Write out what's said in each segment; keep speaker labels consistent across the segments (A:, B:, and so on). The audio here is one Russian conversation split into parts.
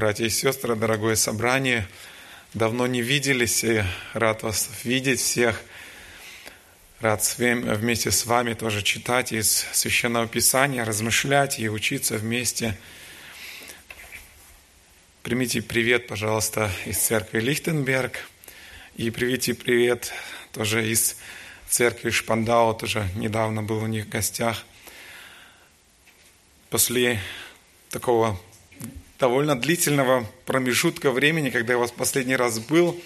A: братья и сестры, дорогое собрание. Давно не виделись, и рад вас видеть всех. Рад вместе с вами тоже читать из Священного Писания, размышлять и учиться вместе. Примите привет, пожалуйста, из церкви Лихтенберг. И примите привет тоже из церкви Шпандау, тоже недавно был у них в гостях. После такого довольно длительного промежутка времени, когда я у вас последний раз был.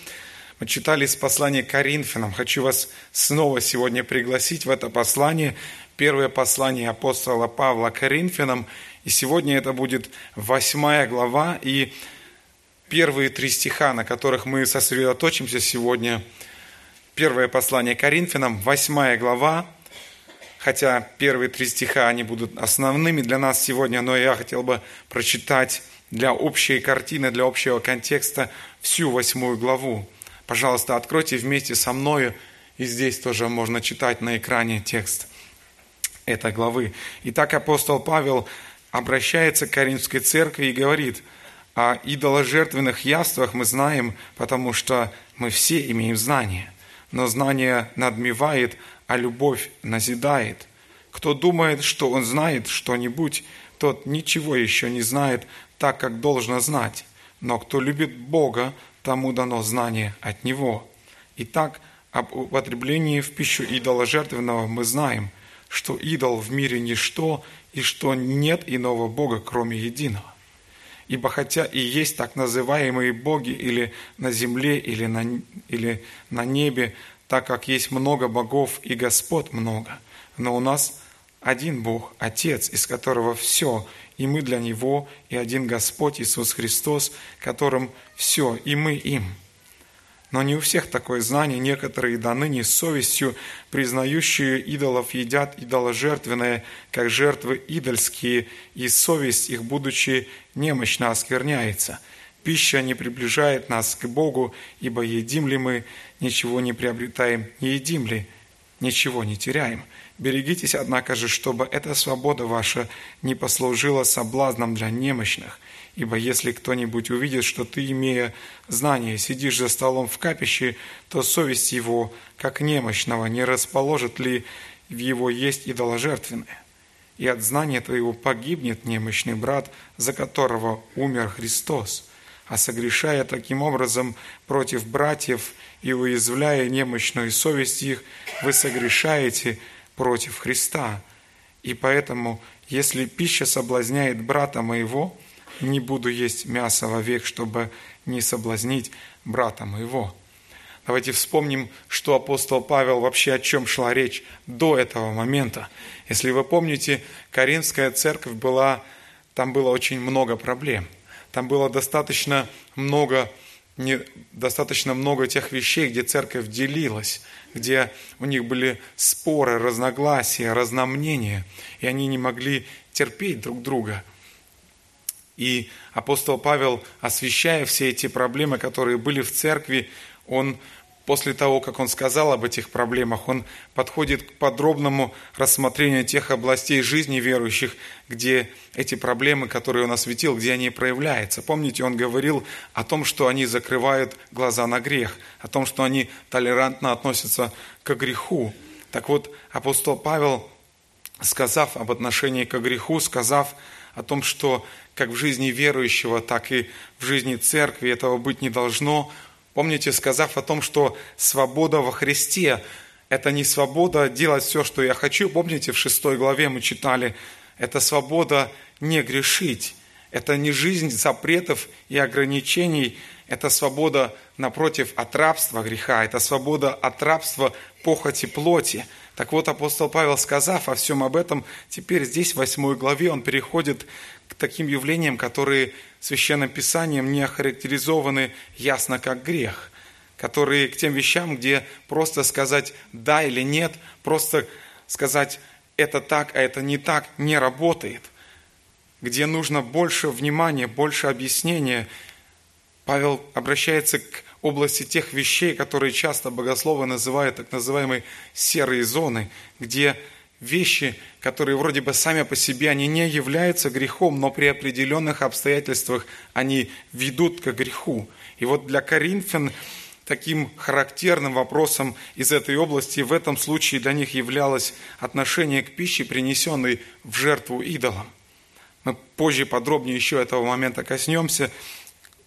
A: Мы читали из послания Коринфянам. Хочу вас снова сегодня пригласить в это послание. Первое послание апостола Павла Коринфянам. И сегодня это будет восьмая глава и первые три стиха, на которых мы сосредоточимся сегодня. Первое послание Коринфянам, восьмая глава, хотя первые три стиха, они будут основными для нас сегодня, но я хотел бы прочитать для общей картины, для общего контекста всю восьмую главу. Пожалуйста, откройте вместе со мною, и здесь тоже можно читать на экране текст этой главы. Итак, апостол Павел обращается к Каринской церкви и говорит, о идоложертвенных яствах мы знаем, потому что мы все имеем знание. Но знание надмевает, а любовь назидает. Кто думает, что он знает что-нибудь, тот ничего еще не знает, так, как должно знать. Но кто любит Бога, тому дано знание от Него. Итак, об употреблении в пищу идола жертвенного мы знаем, что идол в мире ничто, и что нет иного Бога, кроме единого. Ибо хотя и есть так называемые боги или на земле, или на, или на небе, так как есть много богов и Господ много, но у нас один Бог, Отец, из которого все, и мы для Него, и один Господь Иисус Христос, которым все, и мы им. Но не у всех такое знание, некоторые до ныне совестью, признающие идолов, едят идоложертвенное, как жертвы идольские, и совесть их, будучи немощно, оскверняется. Пища не приближает нас к Богу, ибо едим ли мы, ничего не приобретаем, не едим ли, ничего не теряем. Берегитесь, однако же, чтобы эта свобода ваша не послужила соблазном для немощных. Ибо если кто-нибудь увидит, что ты, имея знание, сидишь за столом в капище, то совесть его, как немощного, не расположит ли в его есть идоложертвенное. И от знания твоего погибнет немощный брат, за которого умер Христос. А согрешая таким образом против братьев и уязвляя немощную совесть их, вы согрешаете – против Христа. И поэтому, если пища соблазняет брата моего, не буду есть мясо вовек, чтобы не соблазнить брата моего. Давайте вспомним, что апостол Павел вообще о чем шла речь до этого момента. Если вы помните, Каринская церковь была, там было очень много проблем. Там было достаточно много, не, достаточно много тех вещей, где церковь делилась где у них были споры, разногласия, разномнения, и они не могли терпеть друг друга. И апостол Павел, освещая все эти проблемы, которые были в церкви, он После того, как он сказал об этих проблемах, он подходит к подробному рассмотрению тех областей жизни верующих, где эти проблемы, которые он осветил, где они проявляются. Помните, он говорил о том, что они закрывают глаза на грех, о том, что они толерантно относятся к греху. Так вот, апостол Павел, сказав об отношении к греху, сказав о том, что как в жизни верующего, так и в жизни церкви этого быть не должно – Помните, сказав о том, что свобода во Христе – это не свобода делать все, что я хочу. Помните, в шестой главе мы читали, это свобода не грешить. Это не жизнь запретов и ограничений, это свобода, напротив, от рабства греха, это свобода от рабства похоти плоти. Так вот, апостол Павел, сказав о всем об этом, теперь здесь, в восьмой главе, он переходит к таким явлениям, которые Священным Писанием не охарактеризованы ясно как грех, которые к тем вещам, где просто сказать «да» или «нет», просто сказать «это так», а «это не так» не работает, где нужно больше внимания, больше объяснения. Павел обращается к области тех вещей, которые часто богословы называют так называемой серой зоны, где вещи, которые вроде бы сами по себе, они не являются грехом, но при определенных обстоятельствах они ведут к греху. И вот для Коринфян таким характерным вопросом из этой области в этом случае для них являлось отношение к пище, принесенной в жертву идолам. Мы позже подробнее еще этого момента коснемся,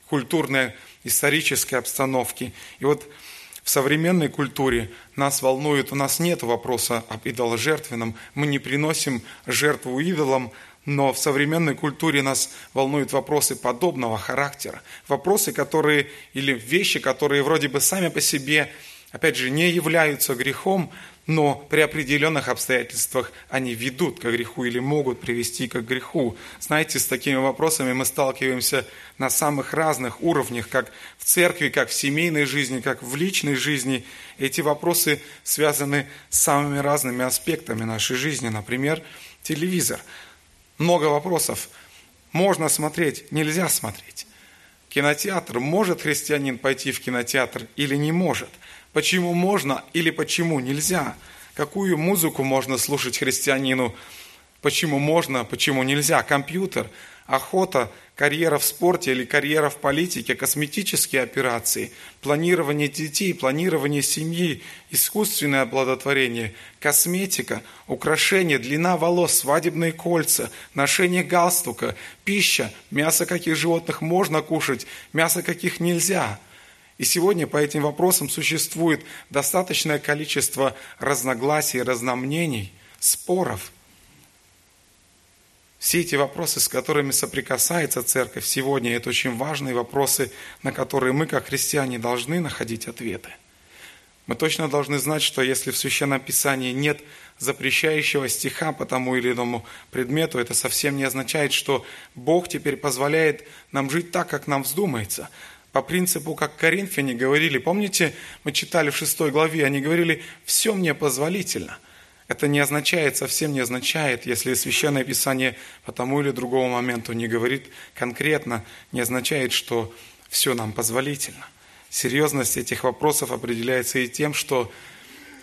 A: культурной, исторической обстановки. И вот в современной культуре нас волнует, у нас нет вопроса об идоложертвенном, мы не приносим жертву идолам, но в современной культуре нас волнуют вопросы подобного характера. Вопросы, которые, или вещи, которые вроде бы сами по себе, опять же, не являются грехом, но при определенных обстоятельствах они ведут к греху или могут привести к греху. Знаете, с такими вопросами мы сталкиваемся на самых разных уровнях, как в церкви, как в семейной жизни, как в личной жизни. Эти вопросы связаны с самыми разными аспектами нашей жизни. Например, телевизор. Много вопросов. Можно смотреть, нельзя смотреть. Кинотеатр. Может христианин пойти в кинотеатр или не может – почему можно или почему нельзя, какую музыку можно слушать христианину, почему можно, почему нельзя, компьютер, охота, карьера в спорте или карьера в политике, косметические операции, планирование детей, планирование семьи, искусственное оплодотворение, косметика, украшения, длина волос, свадебные кольца, ношение галстука, пища, мясо каких животных можно кушать, мясо каких нельзя – и сегодня по этим вопросам существует достаточное количество разногласий, разномнений, споров. Все эти вопросы, с которыми соприкасается церковь сегодня, это очень важные вопросы, на которые мы, как христиане, должны находить ответы. Мы точно должны знать, что если в Священном Писании нет запрещающего стиха по тому или иному предмету, это совсем не означает, что Бог теперь позволяет нам жить так, как нам вздумается – по принципу, как коринфяне говорили, помните, мы читали в шестой главе, они говорили, все мне позволительно. Это не означает, совсем не означает, если Священное Писание по тому или другому моменту не говорит конкретно, не означает, что все нам позволительно. Серьезность этих вопросов определяется и тем, что,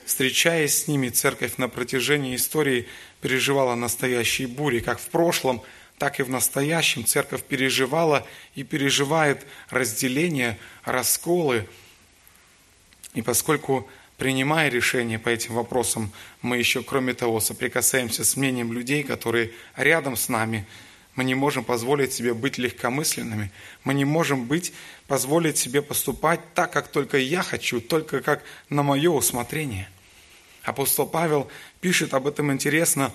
A: встречаясь с ними, церковь на протяжении истории переживала настоящие бури, как в прошлом – так и в настоящем церковь переживала и переживает разделение, расколы. И поскольку, принимая решения по этим вопросам, мы еще, кроме того, соприкасаемся с мнением людей, которые рядом с нами, мы не можем позволить себе быть легкомысленными. Мы не можем быть, позволить себе поступать так, как только я хочу, только как на мое усмотрение. Апостол Павел пишет об этом интересно.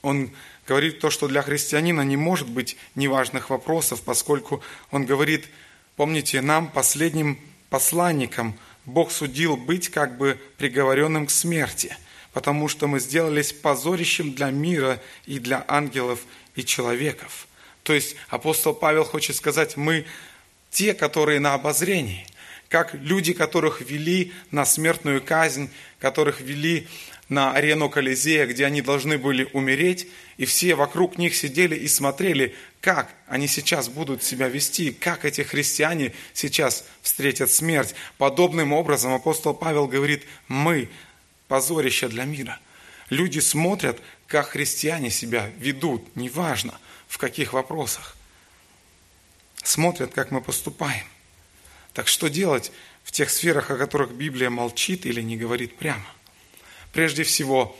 A: Он говорит то, что для христианина не может быть неважных вопросов, поскольку он говорит, помните, нам, последним посланникам, Бог судил быть как бы приговоренным к смерти, потому что мы сделались позорищем для мира и для ангелов и человеков. То есть апостол Павел хочет сказать, мы те, которые на обозрении, как люди, которых вели на смертную казнь, которых вели на арену Колизея, где они должны были умереть, и все вокруг них сидели и смотрели, как они сейчас будут себя вести, как эти христиане сейчас встретят смерть. Подобным образом апостол Павел говорит, мы позорище для мира. Люди смотрят, как христиане себя ведут, неважно в каких вопросах. Смотрят, как мы поступаем. Так что делать в тех сферах, о которых Библия молчит или не говорит прямо? Прежде всего,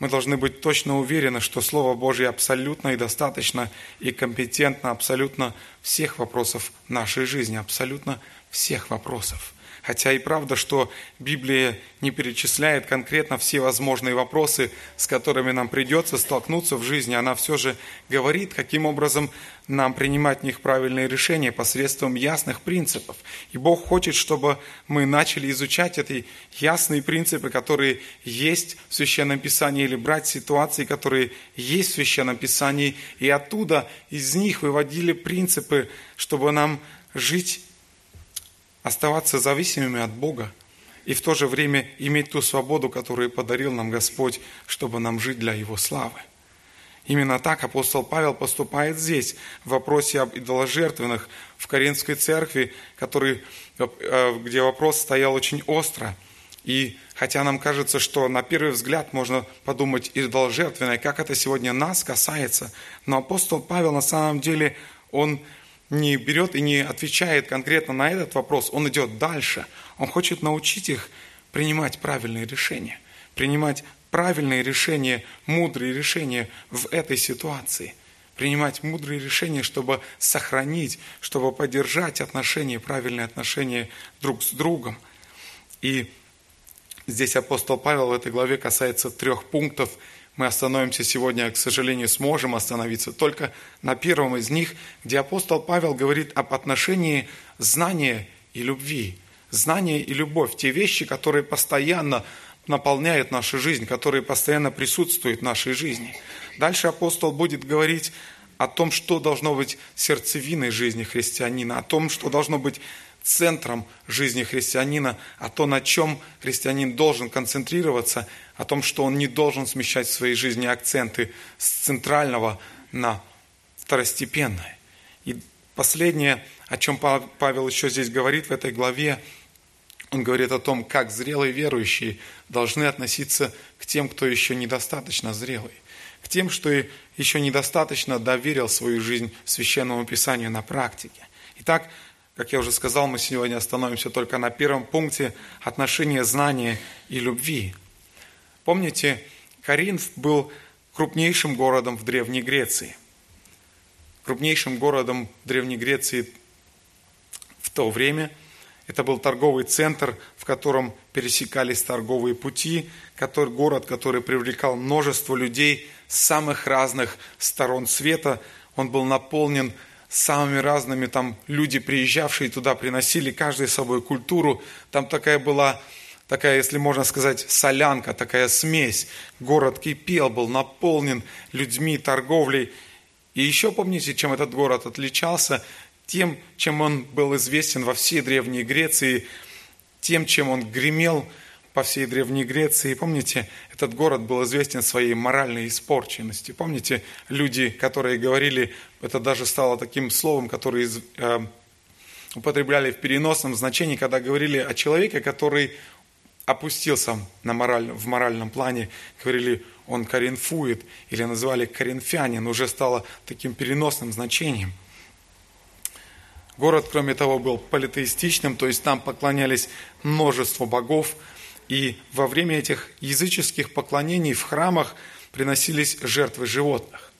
A: мы должны быть точно уверены, что Слово Божье абсолютно и достаточно и компетентно абсолютно всех вопросов нашей жизни, абсолютно всех вопросов. Хотя и правда, что Библия не перечисляет конкретно все возможные вопросы, с которыми нам придется столкнуться в жизни, она все же говорит, каким образом нам принимать в них правильные решения посредством ясных принципов. И Бог хочет, чтобы мы начали изучать эти ясные принципы, которые есть в Священном Писании, или брать ситуации, которые есть в Священном Писании, и оттуда из них выводили принципы, чтобы нам жить оставаться зависимыми от Бога и в то же время иметь ту свободу, которую подарил нам Господь, чтобы нам жить для Его славы. Именно так апостол Павел поступает здесь, в вопросе об идоложертвенных в Каринской церкви, который, э, где вопрос стоял очень остро. И хотя нам кажется, что на первый взгляд можно подумать идол жертвенное, как это сегодня нас касается, но апостол Павел на самом деле, он не берет и не отвечает конкретно на этот вопрос, он идет дальше. Он хочет научить их принимать правильные решения, принимать правильные решения, мудрые решения в этой ситуации – принимать мудрые решения, чтобы сохранить, чтобы поддержать отношения, правильные отношения друг с другом. И Здесь апостол Павел в этой главе касается трех пунктов. Мы остановимся сегодня, к сожалению, сможем остановиться только на первом из них, где апостол Павел говорит об отношении знания и любви. Знание и любовь – те вещи, которые постоянно наполняют нашу жизнь, которые постоянно присутствуют в нашей жизни. Дальше апостол будет говорить о том, что должно быть сердцевиной жизни христианина, о том, что должно быть центром жизни христианина, о том, на чем христианин должен концентрироваться, о том, что он не должен смещать в своей жизни акценты с центрального на второстепенное. И последнее, о чем Павел еще здесь говорит в этой главе, он говорит о том, как зрелые верующие должны относиться к тем, кто еще недостаточно зрелый, к тем, что еще недостаточно доверил свою жизнь Священному Писанию на практике. Итак, как я уже сказал, мы сегодня остановимся только на первом пункте отношения знания и любви. Помните, Коринф был крупнейшим городом в Древней Греции. Крупнейшим городом Древней Греции в то время это был торговый центр, в котором пересекались торговые пути, который, город, который привлекал множество людей с самых разных сторон света. Он был наполнен самыми разными, там люди, приезжавшие туда, приносили каждый с собой культуру. Там такая была, такая, если можно сказать, солянка, такая смесь. Город кипел, был наполнен людьми, торговлей. И еще помните, чем этот город отличался? Тем, чем он был известен во всей Древней Греции, тем, чем он гремел – по всей Древней Греции. Помните, этот город был известен своей моральной испорченностью. Помните, люди, которые говорили, это даже стало таким словом, которое э, употребляли в переносном значении, когда говорили о человеке, который опустился на мораль, в моральном плане, говорили, он коринфует, или называли коринфянин, уже стало таким переносным значением. Город, кроме того, был политеистичным, то есть там поклонялись множество богов, и во время этих языческих поклонений в храмах приносились жертвы животных.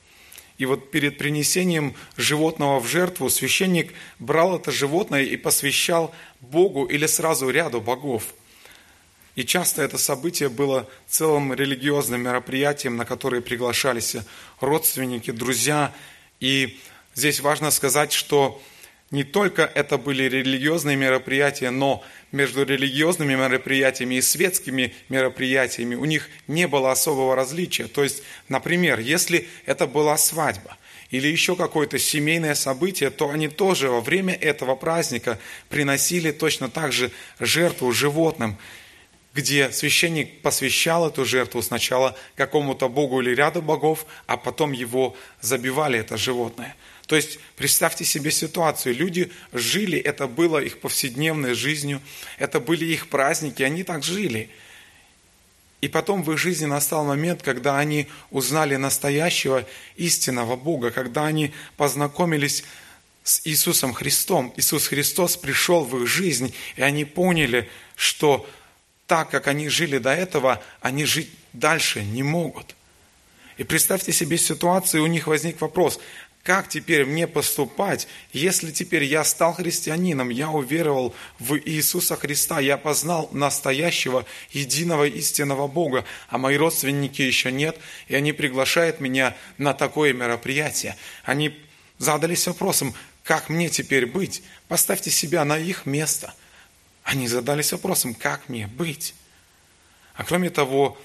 A: И вот перед принесением животного в жертву священник брал это животное и посвящал Богу или сразу ряду богов. И часто это событие было целым религиозным мероприятием, на которое приглашались родственники, друзья. И здесь важно сказать, что не только это были религиозные мероприятия, но между религиозными мероприятиями и светскими мероприятиями у них не было особого различия. То есть, например, если это была свадьба или еще какое-то семейное событие, то они тоже во время этого праздника приносили точно так же жертву животным, где священник посвящал эту жертву сначала какому-то богу или ряду богов, а потом его забивали, это животное – то есть представьте себе ситуацию. Люди жили, это было их повседневной жизнью, это были их праздники, они так жили. И потом в их жизни настал момент, когда они узнали настоящего истинного Бога, когда они познакомились с Иисусом Христом. Иисус Христос пришел в их жизнь, и они поняли, что так, как они жили до этого, они жить дальше не могут. И представьте себе ситуацию, у них возник вопрос, как теперь мне поступать, если теперь я стал христианином, я уверовал в Иисуса Христа, я познал настоящего, единого, истинного Бога, а мои родственники еще нет, и они приглашают меня на такое мероприятие. Они задались вопросом, как мне теперь быть? Поставьте себя на их место. Они задались вопросом, как мне быть? А кроме того,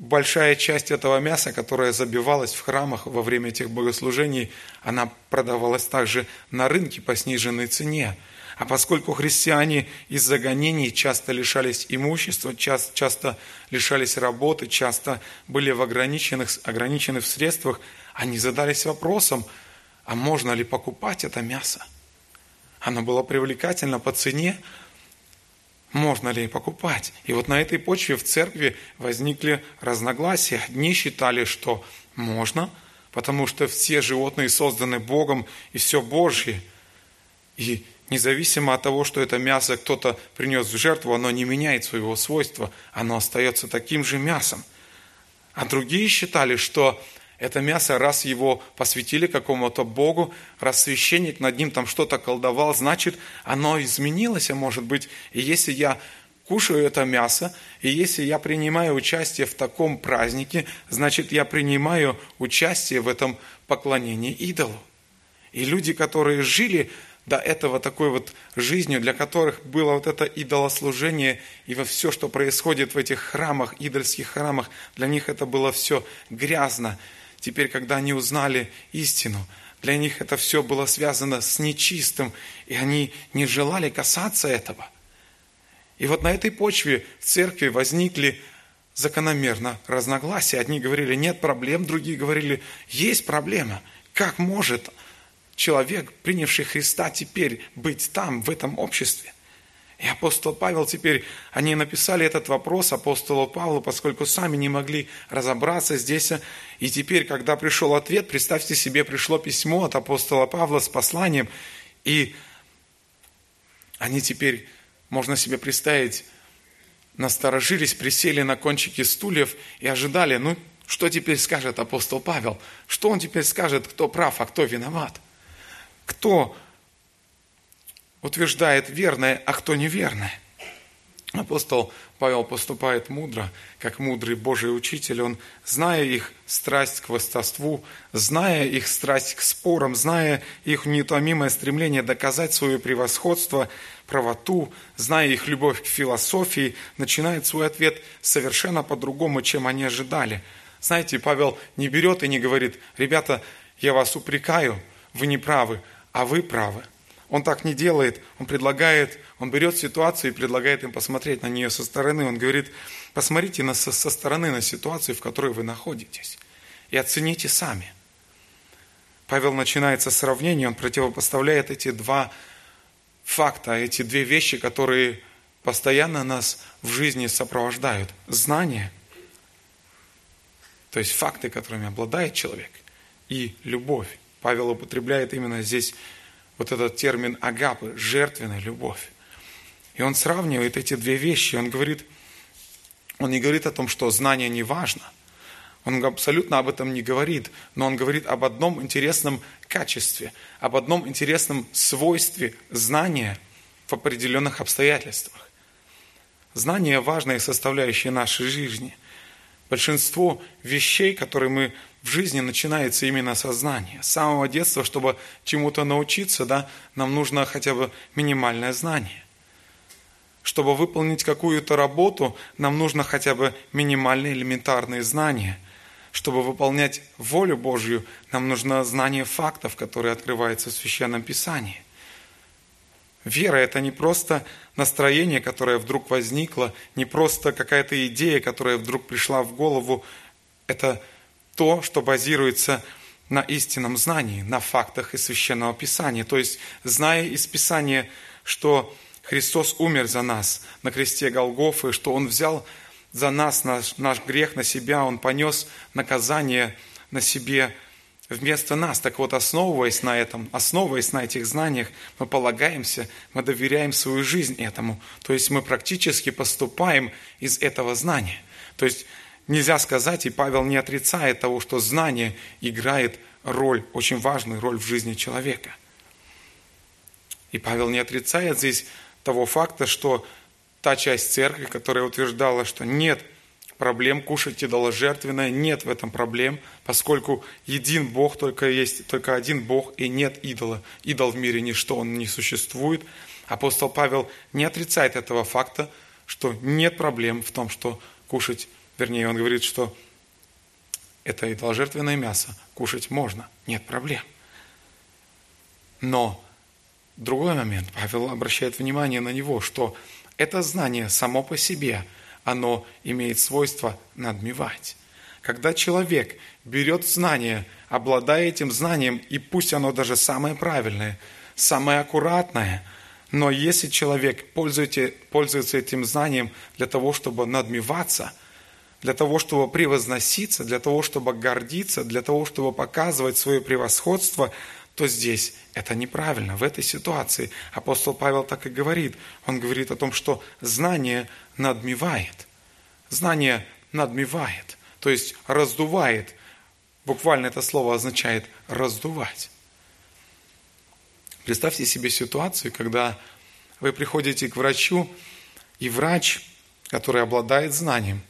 A: большая часть этого мяса, которое забивалось в храмах во время этих богослужений, она продавалась также на рынке по сниженной цене. А поскольку христиане из-за гонений часто лишались имущества, часто, часто лишались работы, часто были в ограниченных, ограничены средствах, они задались вопросом, а можно ли покупать это мясо? Оно было привлекательно по цене, можно ли покупать. И вот на этой почве в церкви возникли разногласия. Одни считали, что можно, потому что все животные созданы Богом и все Божье. И независимо от того, что это мясо кто-то принес в жертву, оно не меняет своего свойства, оно остается таким же мясом. А другие считали, что это мясо, раз его посвятили какому-то Богу, раз священник над ним там что-то колдовал, значит, оно изменилось, а может быть, и если я кушаю это мясо, и если я принимаю участие в таком празднике, значит, я принимаю участие в этом поклонении идолу. И люди, которые жили до этого такой вот жизнью, для которых было вот это идолослужение и во все, что происходит в этих храмах, идольских храмах, для них это было все грязно, теперь, когда они узнали истину, для них это все было связано с нечистым, и они не желали касаться этого. И вот на этой почве в церкви возникли закономерно разногласия. Одни говорили, нет проблем, другие говорили, есть проблема. Как может человек, принявший Христа, теперь быть там, в этом обществе? И апостол Павел теперь, они написали этот вопрос апостолу Павлу, поскольку сами не могли разобраться здесь. И теперь, когда пришел ответ, представьте себе, пришло письмо от апостола Павла с посланием, и они теперь, можно себе представить, насторожились, присели на кончики стульев и ожидали, ну, что теперь скажет апостол Павел? Что он теперь скажет, кто прав, а кто виноват? Кто утверждает верное, а кто неверное. Апостол Павел поступает мудро, как мудрый Божий учитель. Он, зная их страсть к восторству, зная их страсть к спорам, зная их неутомимое стремление доказать свое превосходство, правоту, зная их любовь к философии, начинает свой ответ совершенно по-другому, чем они ожидали. Знаете, Павел не берет и не говорит, ребята, я вас упрекаю, вы не правы, а вы правы. Он так не делает, он предлагает, он берет ситуацию и предлагает им посмотреть на нее со стороны. Он говорит, посмотрите на, со, со стороны на ситуацию, в которой вы находитесь, и оцените сами. Павел начинает со сравнения, он противопоставляет эти два факта, эти две вещи, которые постоянно нас в жизни сопровождают. Знание, то есть факты, которыми обладает человек, и любовь. Павел употребляет именно здесь вот этот термин агапы, жертвенная любовь. И он сравнивает эти две вещи. Он говорит, он не говорит о том, что знание не важно. Он абсолютно об этом не говорит, но он говорит об одном интересном качестве, об одном интересном свойстве знания в определенных обстоятельствах. Знание – важная составляющая нашей жизни. Большинство вещей, которые мы в жизни начинается именно сознание. С самого детства, чтобы чему-то научиться, да, нам нужно хотя бы минимальное знание. Чтобы выполнить какую-то работу, нам нужно хотя бы минимальные элементарные знания. Чтобы выполнять волю Божью, нам нужно знание фактов, которые открываются в Священном Писании. Вера – это не просто настроение, которое вдруг возникло, не просто какая-то идея, которая вдруг пришла в голову. Это то, что базируется на истинном знании, на фактах из Священного Писания. То есть, зная из Писания, что Христос умер за нас на кресте Голгофы, что Он взял за нас наш, наш грех на себя, Он понес наказание на себе вместо нас. Так вот, основываясь на этом, основываясь на этих знаниях, мы полагаемся, мы доверяем свою жизнь этому. То есть мы практически поступаем из этого знания. То есть Нельзя сказать, и Павел не отрицает того, что знание играет роль, очень важную роль в жизни человека. И Павел не отрицает здесь того факта, что та часть церкви, которая утверждала, что нет проблем кушать идоложертвенное, нет в этом проблем, поскольку един Бог только есть, только один Бог и нет идола. Идол в мире ничто, он не существует. Апостол Павел не отрицает этого факта, что нет проблем в том, что кушать Вернее, он говорит, что это идоложертвенное мясо кушать можно, нет проблем. Но другой момент, Павел обращает внимание на него, что это знание само по себе, оно имеет свойство надмевать. Когда человек берет знание, обладая этим знанием, и пусть оно даже самое правильное, самое аккуратное, Но если человек пользуется, пользуется этим знанием для того, чтобы надмеваться, для того, чтобы превозноситься, для того, чтобы гордиться, для того, чтобы показывать свое превосходство, то здесь это неправильно. В этой ситуации апостол Павел так и говорит. Он говорит о том, что знание надмевает. Знание надмевает, то есть раздувает. Буквально это слово означает раздувать. Представьте себе ситуацию, когда вы приходите к врачу, и врач, который обладает знанием,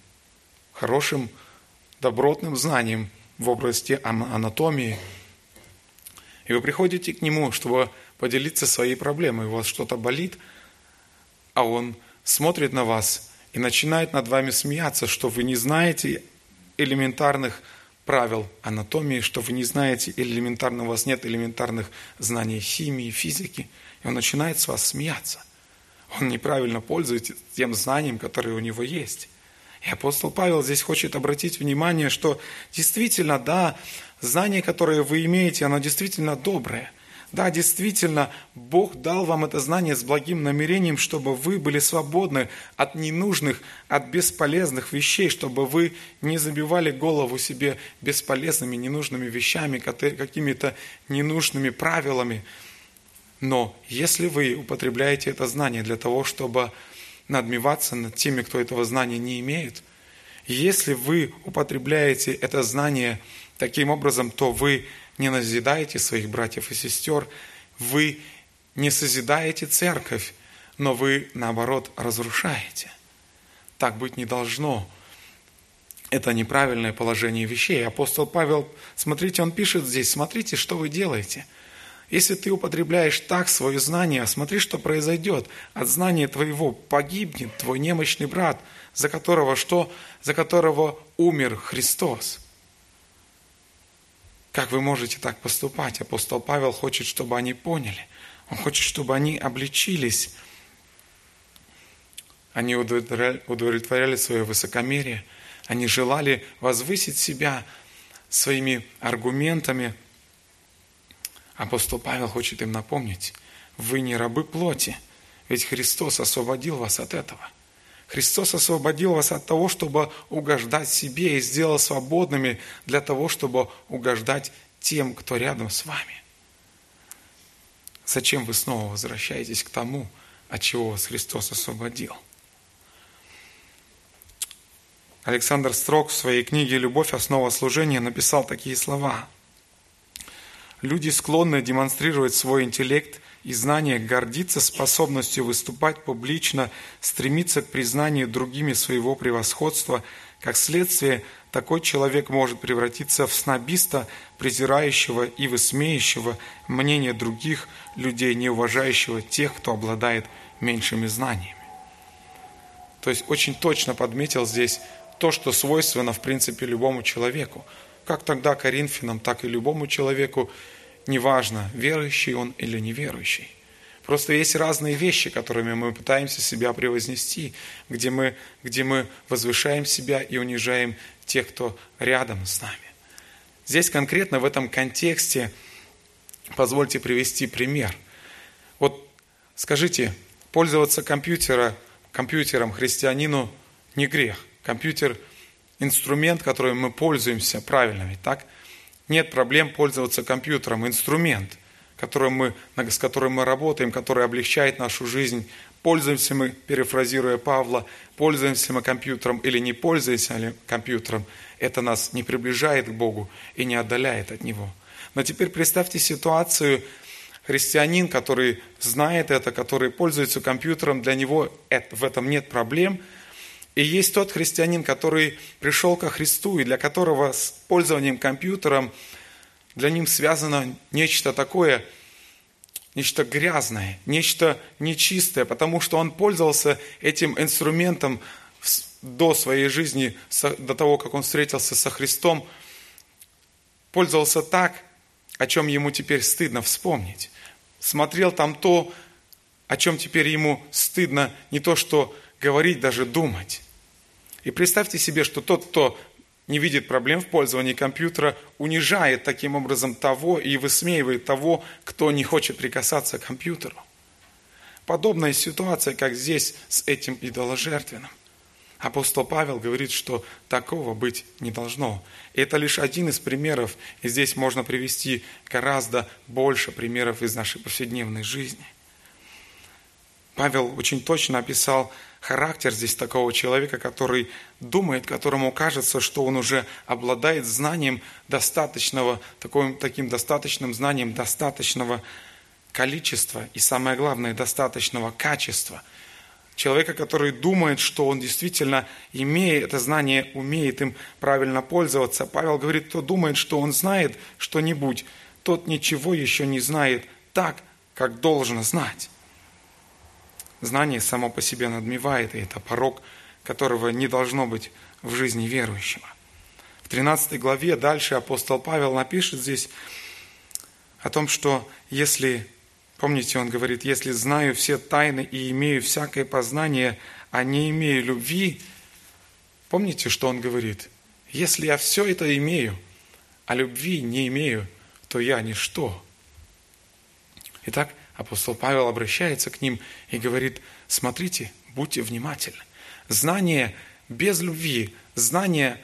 A: хорошим, добротным знанием в области анатомии, и вы приходите к нему, чтобы поделиться своей проблемой, у вас что-то болит, а он смотрит на вас и начинает над вами смеяться, что вы не знаете элементарных правил анатомии, что вы не знаете элементарно, у вас нет элементарных знаний химии, физики, и он начинает с вас смеяться. Он неправильно пользуется тем знанием, которое у него есть. И апостол Павел здесь хочет обратить внимание, что действительно, да, знание, которое вы имеете, оно действительно доброе – да, действительно, Бог дал вам это знание с благим намерением, чтобы вы были свободны от ненужных, от бесполезных вещей, чтобы вы не забивали голову себе бесполезными, ненужными вещами, какими-то ненужными правилами. Но если вы употребляете это знание для того, чтобы надмеваться над теми, кто этого знания не имеет, если вы употребляете это знание таким образом, то вы не назидаете своих братьев и сестер, вы не созидаете церковь, но вы, наоборот, разрушаете. Так быть не должно. Это неправильное положение вещей. Апостол Павел, смотрите, он пишет здесь, смотрите, что вы делаете. Если ты употребляешь так свое знание, смотри, что произойдет. От знания твоего погибнет твой немощный брат, за которого что? За которого умер Христос. Как вы можете так поступать? Апостол Павел хочет, чтобы они поняли. Он хочет, чтобы они обличились. Они удовлетворяли свое высокомерие. Они желали возвысить себя своими аргументами. Апостол Павел хочет им напомнить, вы не рабы плоти, ведь Христос освободил вас от этого – Христос освободил вас от того, чтобы угождать себе и сделал свободными для того, чтобы угождать тем, кто рядом с вами. Зачем вы снова возвращаетесь к тому, от чего вас Христос освободил? Александр Строк в своей книге «Любовь. Основа служения» написал такие слова. Люди склонны демонстрировать свой интеллект и знание гордиться способностью выступать публично, стремиться к признанию другими своего превосходства, как следствие, такой человек может превратиться в снобиста, презирающего и высмеющего мнение других людей, не уважающего тех, кто обладает меньшими знаниями. То есть очень точно подметил здесь то, что свойственно, в принципе, любому человеку. Как тогда Коринфянам, так и любому человеку неважно, верующий он или неверующий. Просто есть разные вещи, которыми мы пытаемся себя превознести, где мы, где мы возвышаем себя и унижаем тех, кто рядом с нами. Здесь конкретно в этом контексте позвольте привести пример. Вот скажите, пользоваться компьютера, компьютером христианину не грех. Компьютер – инструмент, которым мы пользуемся правильно, ведь так – нет проблем пользоваться компьютером, инструмент, которым мы, с которым мы работаем, который облегчает нашу жизнь. Пользуемся мы, перефразируя Павла, пользуемся мы компьютером или не пользуемся ли компьютером, это нас не приближает к Богу и не отдаляет от Него. Но теперь представьте ситуацию, христианин, который знает это, который пользуется компьютером, для него в этом нет проблем – и есть тот христианин, который пришел ко Христу, и для которого с пользованием компьютером для ним связано нечто такое, нечто грязное, нечто нечистое, потому что он пользовался этим инструментом до своей жизни, до того, как он встретился со Христом, пользовался так, о чем ему теперь стыдно вспомнить. Смотрел там то, о чем теперь ему стыдно не то, что говорить, даже думать. И представьте себе, что тот, кто не видит проблем в пользовании компьютера, унижает таким образом того и высмеивает того, кто не хочет прикасаться к компьютеру. подобная ситуация, как здесь с этим идоложертвенным. Апостол Павел говорит, что такого быть не должно. Это лишь один из примеров, и здесь можно привести гораздо больше примеров из нашей повседневной жизни. Павел очень точно описал характер здесь такого человека, который думает, которому кажется, что он уже обладает знанием достаточного, таким, таким достаточным знанием достаточного количества и, самое главное, достаточного качества. Человека, который думает, что он действительно, имея это знание, умеет им правильно пользоваться. Павел говорит, кто думает, что он знает что-нибудь, тот ничего еще не знает так, как должно знать. Знание само по себе надмевает, и это порог, которого не должно быть в жизни верующего. В 13 главе дальше апостол Павел напишет здесь о том, что если, помните, он говорит, если знаю все тайны и имею всякое познание, а не имею любви, помните, что он говорит? Если я все это имею, а любви не имею, то я ничто. Итак, апостол Павел обращается к ним и говорит, смотрите, будьте внимательны. Знание без любви, знание,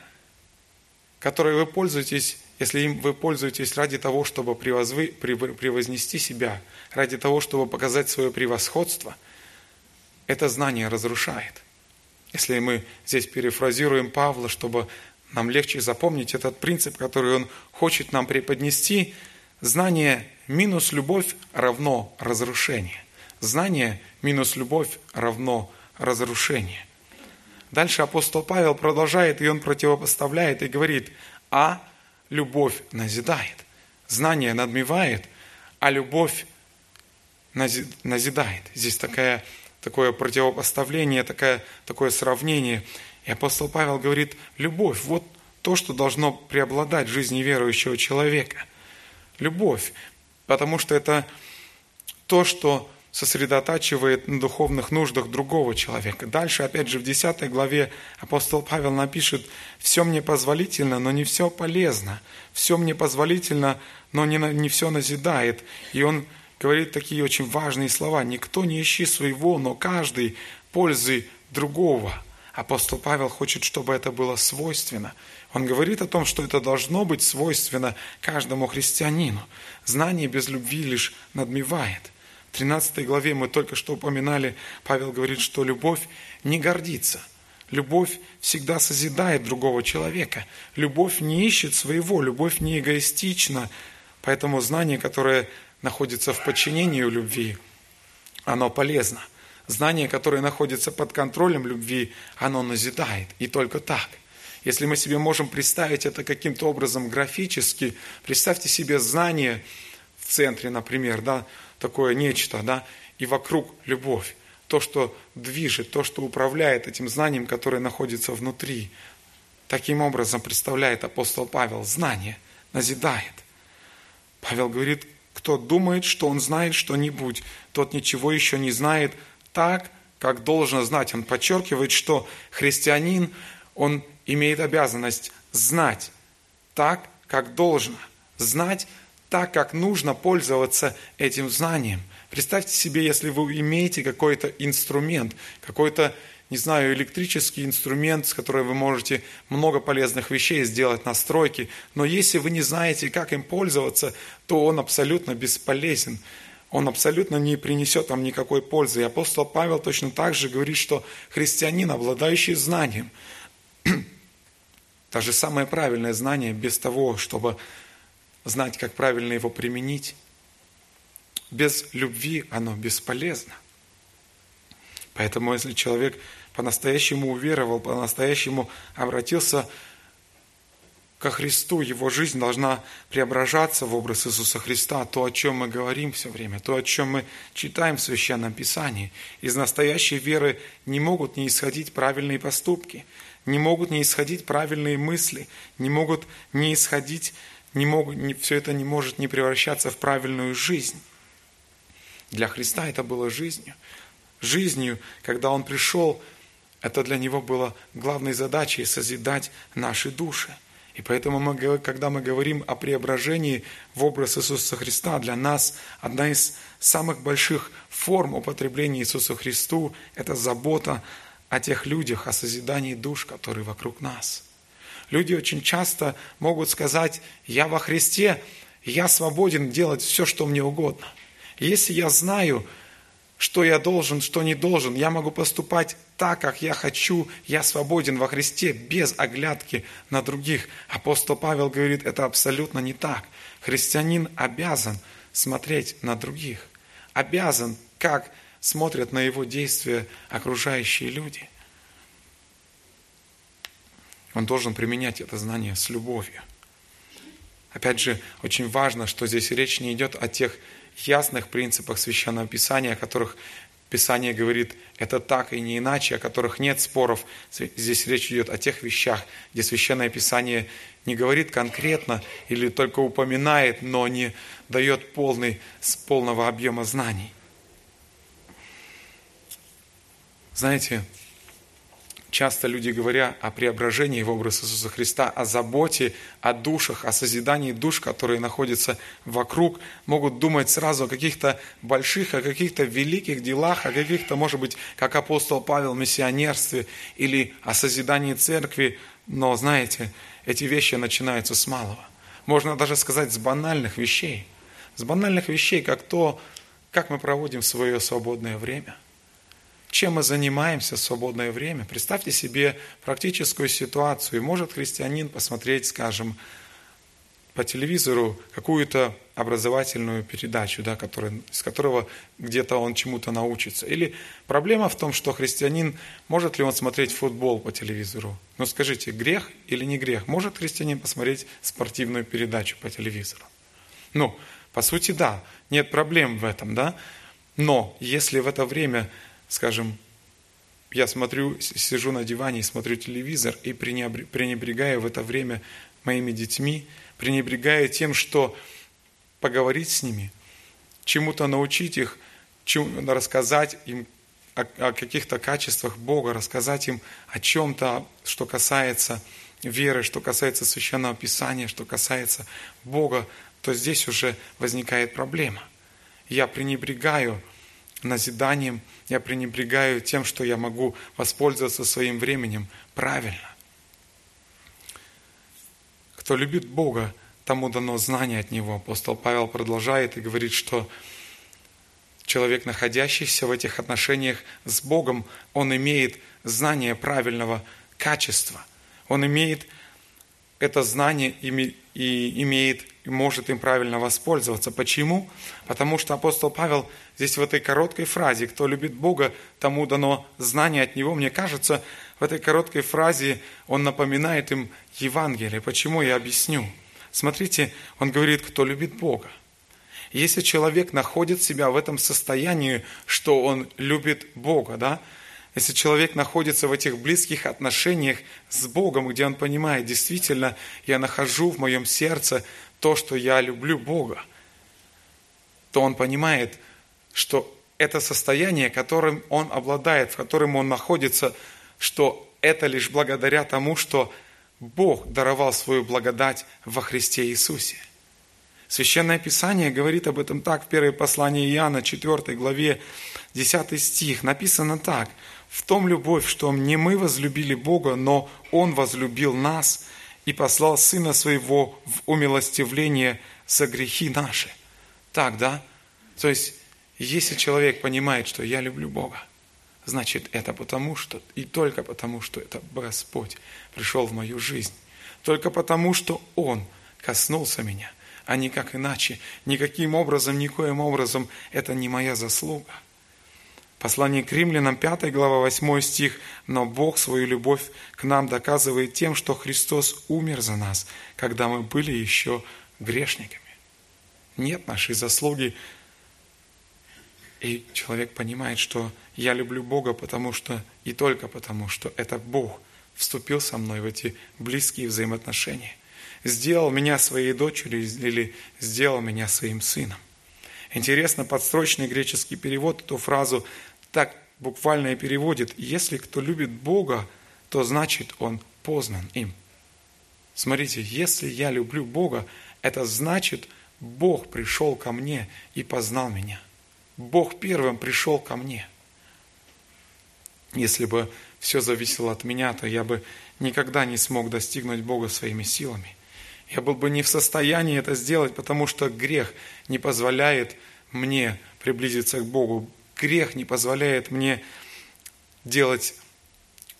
A: которое вы пользуетесь, если им вы пользуетесь ради того, чтобы превознести себя, ради того, чтобы показать свое превосходство, это знание разрушает. Если мы здесь перефразируем Павла, чтобы нам легче запомнить этот принцип, который он хочет нам преподнести, знание минус любовь равно разрушение. Знание минус любовь равно разрушение. Дальше апостол Павел продолжает, и он противопоставляет и говорит, а любовь назидает. Знание надмевает, а любовь назидает. Здесь такая, такое противопоставление, такое, такое сравнение. И апостол Павел говорит, любовь, вот то, что должно преобладать в жизни верующего человека. Любовь потому что это то, что сосредотачивает на духовных нуждах другого человека. Дальше, опять же, в 10 главе апостол Павел напишет, «Все мне позволительно, но не все полезно. Все мне позволительно, но не, не все назидает». И он говорит такие очень важные слова. «Никто не ищи своего, но каждый пользы другого». Апостол Павел хочет, чтобы это было свойственно – он говорит о том, что это должно быть свойственно каждому христианину. Знание без любви лишь надмевает. В 13 главе мы только что упоминали, Павел говорит, что любовь не гордится. Любовь всегда созидает другого человека. Любовь не ищет своего, любовь не эгоистична. Поэтому знание, которое находится в подчинении любви, оно полезно. Знание, которое находится под контролем любви, оно назидает. И только так – если мы себе можем представить это каким-то образом графически, представьте себе знание в центре, например, да, такое нечто, да, и вокруг любовь. То, что движет, то, что управляет этим знанием, которое находится внутри. Таким образом представляет апостол Павел. Знание назидает. Павел говорит, кто думает, что он знает что-нибудь, тот ничего еще не знает так, как должен знать. Он подчеркивает, что христианин, он имеет обязанность знать так, как должно, знать так, как нужно пользоваться этим знанием. Представьте себе, если вы имеете какой-то инструмент, какой-то, не знаю, электрический инструмент, с которым вы можете много полезных вещей сделать, настройки, но если вы не знаете, как им пользоваться, то он абсолютно бесполезен он абсолютно не принесет вам никакой пользы. И апостол Павел точно так же говорит, что христианин, обладающий знанием, Даже самое правильное знание, без того, чтобы знать, как правильно его применить, без любви оно бесполезно. Поэтому, если человек по-настоящему уверовал, по-настоящему обратился ко Христу, его жизнь должна преображаться в образ Иисуса Христа, то, о чем мы говорим все время, то, о чем мы читаем в Священном Писании. Из настоящей веры не могут не исходить правильные поступки, не могут не исходить правильные мысли, не могут не исходить, не могут, не, все это не может не превращаться в правильную жизнь. Для Христа это было жизнью. Жизнью, когда Он пришел, это для Него было главной задачей созидать наши души. И поэтому, мы, когда мы говорим о преображении в образ Иисуса Христа, для нас одна из самых больших форм употребления Иисусу Христу – это забота о тех людях, о созидании душ, которые вокруг нас. Люди очень часто могут сказать, я во Христе, я свободен делать все, что мне угодно. Если я знаю, что я должен, что не должен. Я могу поступать так, как я хочу. Я свободен во Христе без оглядки на других. Апостол Павел говорит, это абсолютно не так. Христианин обязан смотреть на других. Обязан, как смотрят на его действия окружающие люди. Он должен применять это знание с любовью. Опять же, очень важно, что здесь речь не идет о тех ясных принципах Священного Писания, о которых Писание говорит, это так и не иначе, о которых нет споров. Здесь речь идет о тех вещах, где Священное Писание не говорит конкретно или только упоминает, но не дает полный, полного объема знаний. Знаете, Часто люди, говоря о преображении в образ Иисуса Христа, о заботе, о душах, о созидании душ, которые находятся вокруг, могут думать сразу о каких-то больших, о каких-то великих делах, о каких-то, может быть, как апостол Павел, миссионерстве или о созидании церкви. Но, знаете, эти вещи начинаются с малого. Можно даже сказать с банальных вещей. С банальных вещей, как то, как мы проводим свое свободное время – чем мы занимаемся в свободное время. Представьте себе практическую ситуацию. Может христианин посмотреть, скажем, по телевизору какую-то образовательную передачу, да, который, с которого где-то он чему-то научится. Или проблема в том, что христианин, может ли он смотреть футбол по телевизору? Ну скажите, грех или не грех? Может христианин посмотреть спортивную передачу по телевизору? Ну, по сути, да, нет проблем в этом, да? Но если в это время скажем, я смотрю, сижу на диване и смотрю телевизор и пренебрегаю в это время моими детьми, пренебрегаю тем, что поговорить с ними, чему-то научить их, чем, рассказать им о, о каких-то качествах Бога, рассказать им о чем-то, что касается веры, что касается Священного Писания, что касается Бога, то здесь уже возникает проблема. Я пренебрегаю назиданием, я пренебрегаю тем, что я могу воспользоваться своим временем правильно. Кто любит Бога, тому дано знание от Него. Апостол Павел продолжает и говорит, что человек, находящийся в этих отношениях с Богом, он имеет знание правильного качества. Он имеет это знание и имеет и может им правильно воспользоваться. Почему? Потому что апостол Павел здесь в этой короткой фразе «Кто любит Бога, тому дано знание от Него». Мне кажется, в этой короткой фразе он напоминает им Евангелие. Почему? Я объясню. Смотрите, он говорит «Кто любит Бога». Если человек находит себя в этом состоянии, что он любит Бога, да, если человек находится в этих близких отношениях с Богом, где он понимает, действительно, я нахожу в моем сердце то, что я люблю Бога, то он понимает, что это состояние, которым он обладает, в котором он находится, что это лишь благодаря тому, что Бог даровал свою благодать во Христе Иисусе. Священное Писание говорит об этом так в первое послание Иоанна, 4 главе, 10 стих. Написано так – в том любовь, что не мы возлюбили Бога, но Он возлюбил нас и послал Сына Своего в умилостивление за грехи наши. Так, да? То есть, если человек понимает, что я люблю Бога, значит, это потому, что, и только потому, что это Господь пришел в мою жизнь. Только потому, что Он коснулся меня, а никак иначе, никаким образом, никоим образом, это не моя заслуга – Послание к римлянам, 5 глава, 8 стих. «Но Бог свою любовь к нам доказывает тем, что Христос умер за нас, когда мы были еще грешниками». Нет нашей заслуги. И человек понимает, что я люблю Бога, потому что и только потому, что это Бог вступил со мной в эти близкие взаимоотношения. Сделал меня своей дочерью или сделал меня своим сыном. Интересно, подстрочный греческий перевод эту фразу так буквально и переводит. Если кто любит Бога, то значит он познан им. Смотрите, если я люблю Бога, это значит, Бог пришел ко мне и познал меня. Бог первым пришел ко мне. Если бы все зависело от меня, то я бы никогда не смог достигнуть Бога своими силами. Я был бы не в состоянии это сделать, потому что грех не позволяет мне приблизиться к Богу. Грех не позволяет мне делать,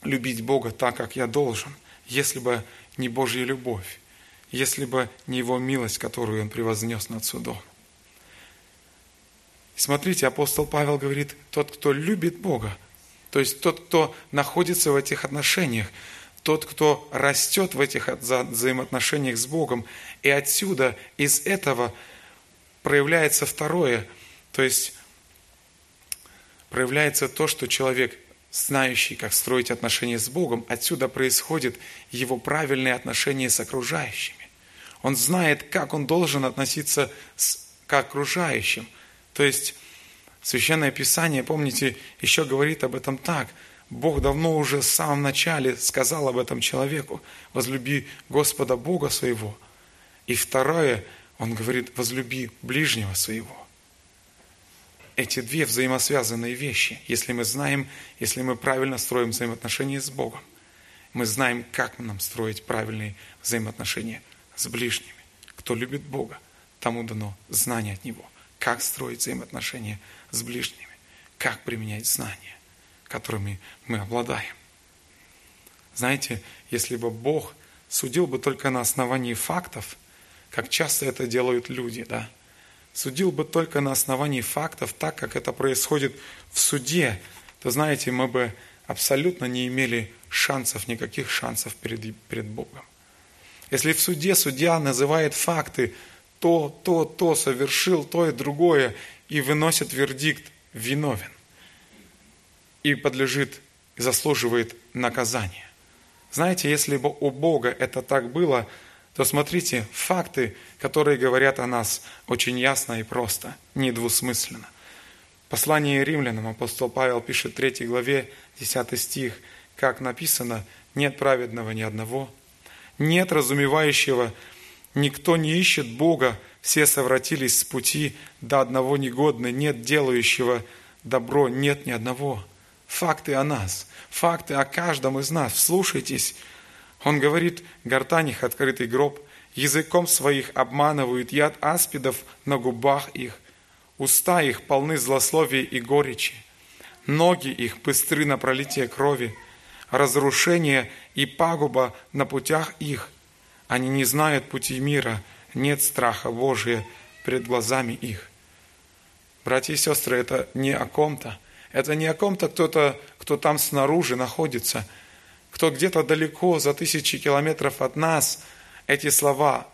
A: любить Бога так, как я должен, если бы не Божья любовь, если бы не Его милость, которую Он превознес над судом. Смотрите, апостол Павел говорит, тот, кто любит Бога, то есть тот, кто находится в этих отношениях, тот, кто растет в этих взаимоотношениях с Богом, и отсюда, из этого проявляется второе, то есть проявляется то, что человек, знающий, как строить отношения с Богом, отсюда происходит его правильные отношения с окружающими. Он знает, как он должен относиться к окружающим. То есть Священное Писание, помните, еще говорит об этом так. Бог давно уже в самом начале сказал об этом человеку. Возлюби Господа Бога своего. И второе, Он говорит, возлюби ближнего своего. Эти две взаимосвязанные вещи, если мы знаем, если мы правильно строим взаимоотношения с Богом, мы знаем, как нам строить правильные взаимоотношения с ближними. Кто любит Бога, тому дано знание от Него – как строить взаимоотношения с ближними, как применять знания, которыми мы обладаем. Знаете, если бы Бог судил бы только на основании фактов, как часто это делают люди, да, судил бы только на основании фактов, так как это происходит в суде, то, знаете, мы бы абсолютно не имели шансов, никаких шансов перед, перед Богом. Если в суде судья называет факты, то, то, то совершил, то и другое, и выносит вердикт виновен и подлежит, и заслуживает наказания. Знаете, если бы у Бога это так было, то смотрите, факты, которые говорят о нас, очень ясно и просто, недвусмысленно. Послание римлянам апостол Павел пишет в 3 главе, 10 стих, как написано, «Нет праведного ни одного, нет разумевающего, Никто не ищет Бога, все совратились с пути, до одного негодны, нет делающего добро, нет ни одного. Факты о нас, факты о каждом из нас. Слушайтесь. Он говорит, гортань их открытый гроб, языком своих обманывают яд аспидов на губах их, уста их полны злословия и горечи, ноги их быстры на пролитие крови, разрушение и пагуба на путях их, они не знают пути мира, нет страха Божия перед глазами их. Братья и сестры, это не о ком-то. Это не о ком-то кто-то, кто там снаружи находится, кто где-то далеко, за тысячи километров от нас. Эти слова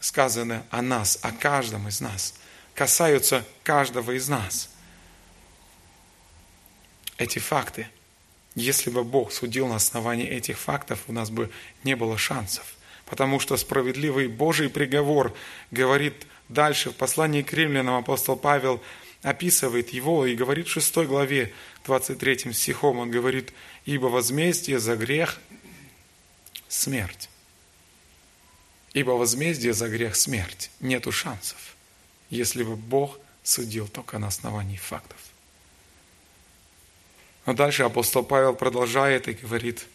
A: сказаны о нас, о каждом из нас, касаются каждого из нас. Эти факты, если бы Бог судил на основании этих фактов, у нас бы не было шансов – потому что справедливый Божий приговор говорит дальше в послании к римлянам апостол Павел описывает его и говорит в 6 главе 23 стихом, он говорит, «Ибо возмездие за грех – смерть». Ибо возмездие за грех – смерть. Нету шансов, если бы Бог судил только на основании фактов. Но дальше апостол Павел продолжает и говорит –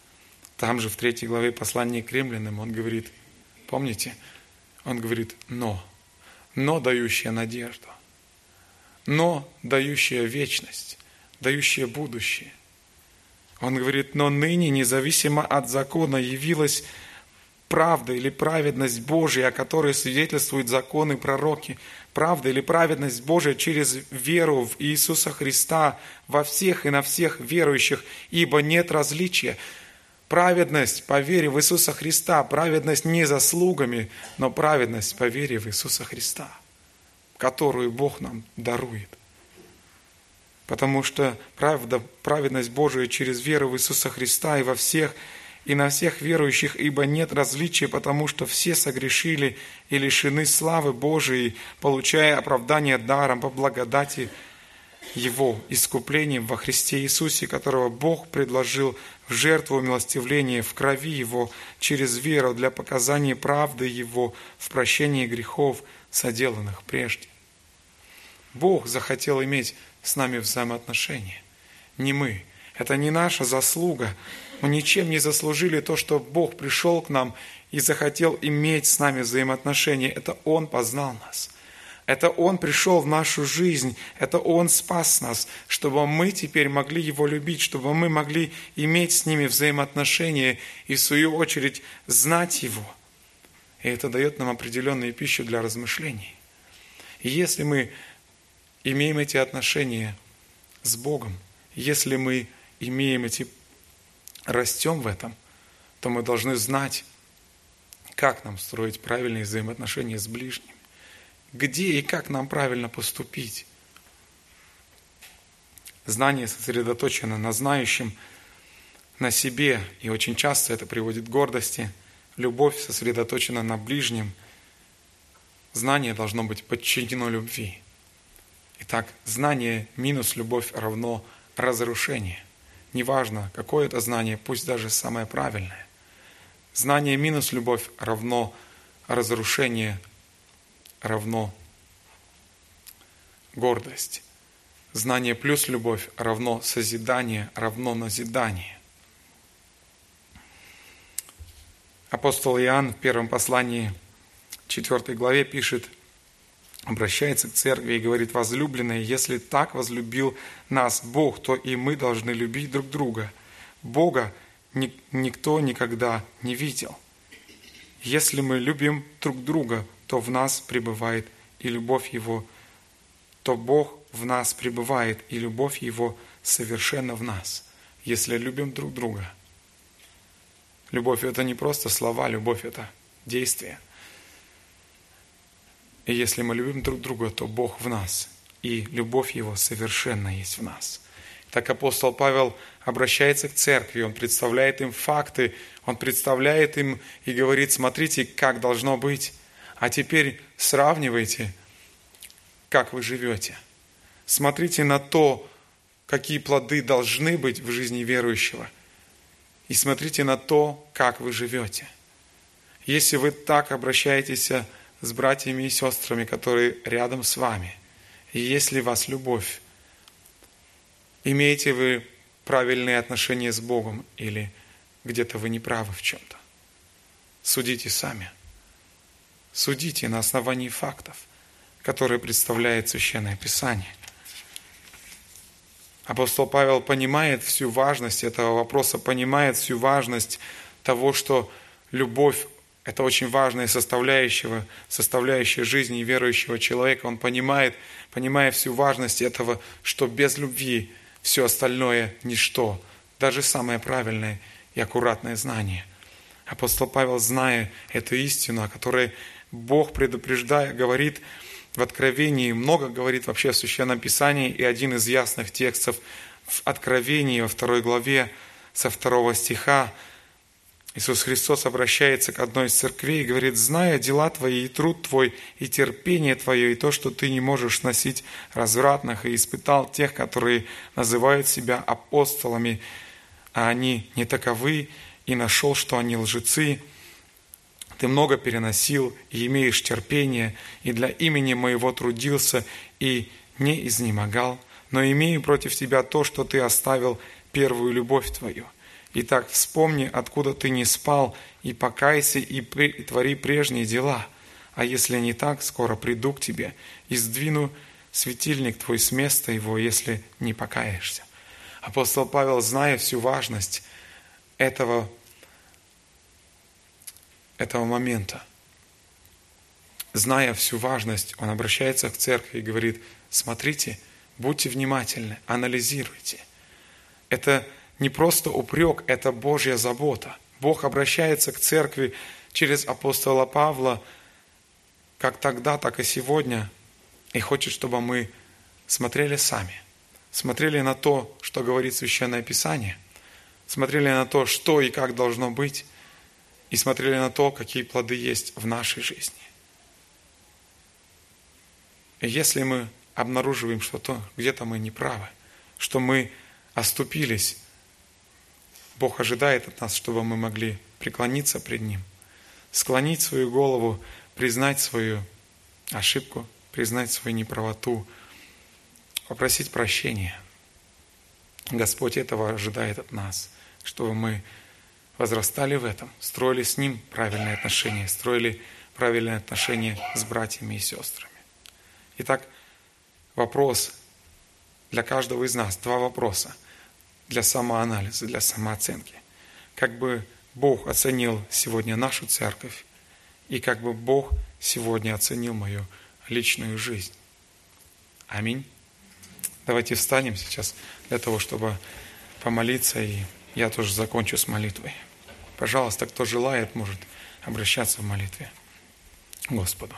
A: там же в третьей главе послания к римлянам он говорит, помните, он говорит «но», «но дающая надежду», «но дающая вечность», «дающая будущее». Он говорит, но ныне, независимо от закона, явилась правда или праведность Божия, о которой свидетельствуют законы пророки, правда или праведность Божия через веру в Иисуса Христа во всех и на всех верующих, ибо нет различия. Праведность по вере в Иисуса Христа. Праведность не заслугами, но праведность по вере в Иисуса Христа, которую Бог нам дарует. Потому что правда, праведность Божия через веру в Иисуса Христа и во всех, и на всех верующих, ибо нет различия, потому что все согрешили и лишены славы Божией, получая оправдание даром по благодати Его искуплением во Христе Иисусе, которого Бог предложил в жертву умилостивления в крови Его через веру для показания правды Его в прощении грехов, соделанных прежде. Бог захотел иметь с нами взаимоотношения, не мы. Это не наша заслуга. Мы ничем не заслужили то, что Бог пришел к нам и захотел иметь с нами взаимоотношения. Это Он познал нас – это Он пришел в нашу жизнь, это Он спас нас, чтобы мы теперь могли Его любить, чтобы мы могли иметь с ними взаимоотношения и, в свою очередь, знать Его. И это дает нам определенную пищу для размышлений. И если мы имеем эти отношения с Богом, если мы имеем эти, растем в этом, то мы должны знать, как нам строить правильные взаимоотношения с ближним где и как нам правильно поступить. Знание сосредоточено на знающем, на себе, и очень часто это приводит к гордости. Любовь сосредоточена на ближнем. Знание должно быть подчинено любви. Итак, знание минус любовь равно разрушение. Неважно, какое это знание, пусть даже самое правильное. Знание минус любовь равно разрушение равно гордость. Знание плюс любовь равно созидание, равно назидание. Апостол Иоанн в первом послании, 4 главе пишет, обращается к церкви и говорит, возлюбленные, если так возлюбил нас Бог, то и мы должны любить друг друга. Бога никто никогда не видел. Если мы любим друг друга, то в нас пребывает и любовь Его, то Бог в нас пребывает, и любовь Его совершенно в нас, если любим друг друга. Любовь – это не просто слова, любовь – это действие. И если мы любим друг друга, то Бог в нас, и любовь Его совершенно есть в нас. Так апостол Павел обращается к церкви, он представляет им факты, он представляет им и говорит, смотрите, как должно быть. А теперь сравнивайте, как вы живете. Смотрите на то, какие плоды должны быть в жизни верующего. И смотрите на то, как вы живете. Если вы так обращаетесь с братьями и сестрами, которые рядом с вами, и если вас любовь, имеете вы правильные отношения с Богом или где-то вы не правы в чем-то. Судите сами – Судите на основании фактов, которые представляет Священное Писание. Апостол Павел понимает всю важность этого вопроса, понимает всю важность того, что любовь – это очень важная составляющая, составляющая жизни верующего человека. Он понимает, понимая всю важность этого, что без любви все остальное – ничто, даже самое правильное и аккуратное знание. Апостол Павел, зная эту истину, о которой Бог предупреждая, говорит в Откровении, много говорит вообще в Священном Писании, и один из ясных текстов в Откровении во второй главе со второго стиха Иисус Христос обращается к одной из церквей и говорит, «Зная дела твои, и труд твой, и терпение твое, и то, что ты не можешь носить развратных, и испытал тех, которые называют себя апостолами, а они не таковы, и нашел, что они лжецы, ты много переносил и имеешь терпение, и для имени моего трудился и не изнемогал, но имею против тебя то, что ты оставил первую любовь твою. Итак, вспомни, откуда ты не спал, и покайся, и, твори прежние дела. А если не так, скоро приду к тебе и сдвину светильник твой с места его, если не покаешься. Апостол Павел, зная всю важность этого этого момента. Зная всю важность, он обращается к церкви и говорит, смотрите, будьте внимательны, анализируйте. Это не просто упрек, это Божья забота. Бог обращается к церкви через апостола Павла, как тогда, так и сегодня, и хочет, чтобы мы смотрели сами, смотрели на то, что говорит Священное Писание, смотрели на то, что и как должно быть, и смотрели на то, какие плоды есть в нашей жизни. И если мы обнаруживаем, что то, где-то мы неправы, что мы оступились, Бог ожидает от нас, чтобы мы могли преклониться пред Ним, склонить свою голову, признать свою ошибку, признать свою неправоту, попросить прощения. Господь этого ожидает от нас, чтобы мы возрастали в этом, строили с Ним правильные отношения, строили правильные отношения с братьями и сестрами. Итак, вопрос для каждого из нас, два вопроса для самоанализа, для самооценки. Как бы Бог оценил сегодня нашу церковь, и как бы Бог сегодня оценил мою личную жизнь. Аминь. Давайте встанем сейчас для того, чтобы помолиться, и я тоже закончу с молитвой. Пожалуйста, кто желает, может обращаться в молитве Господу.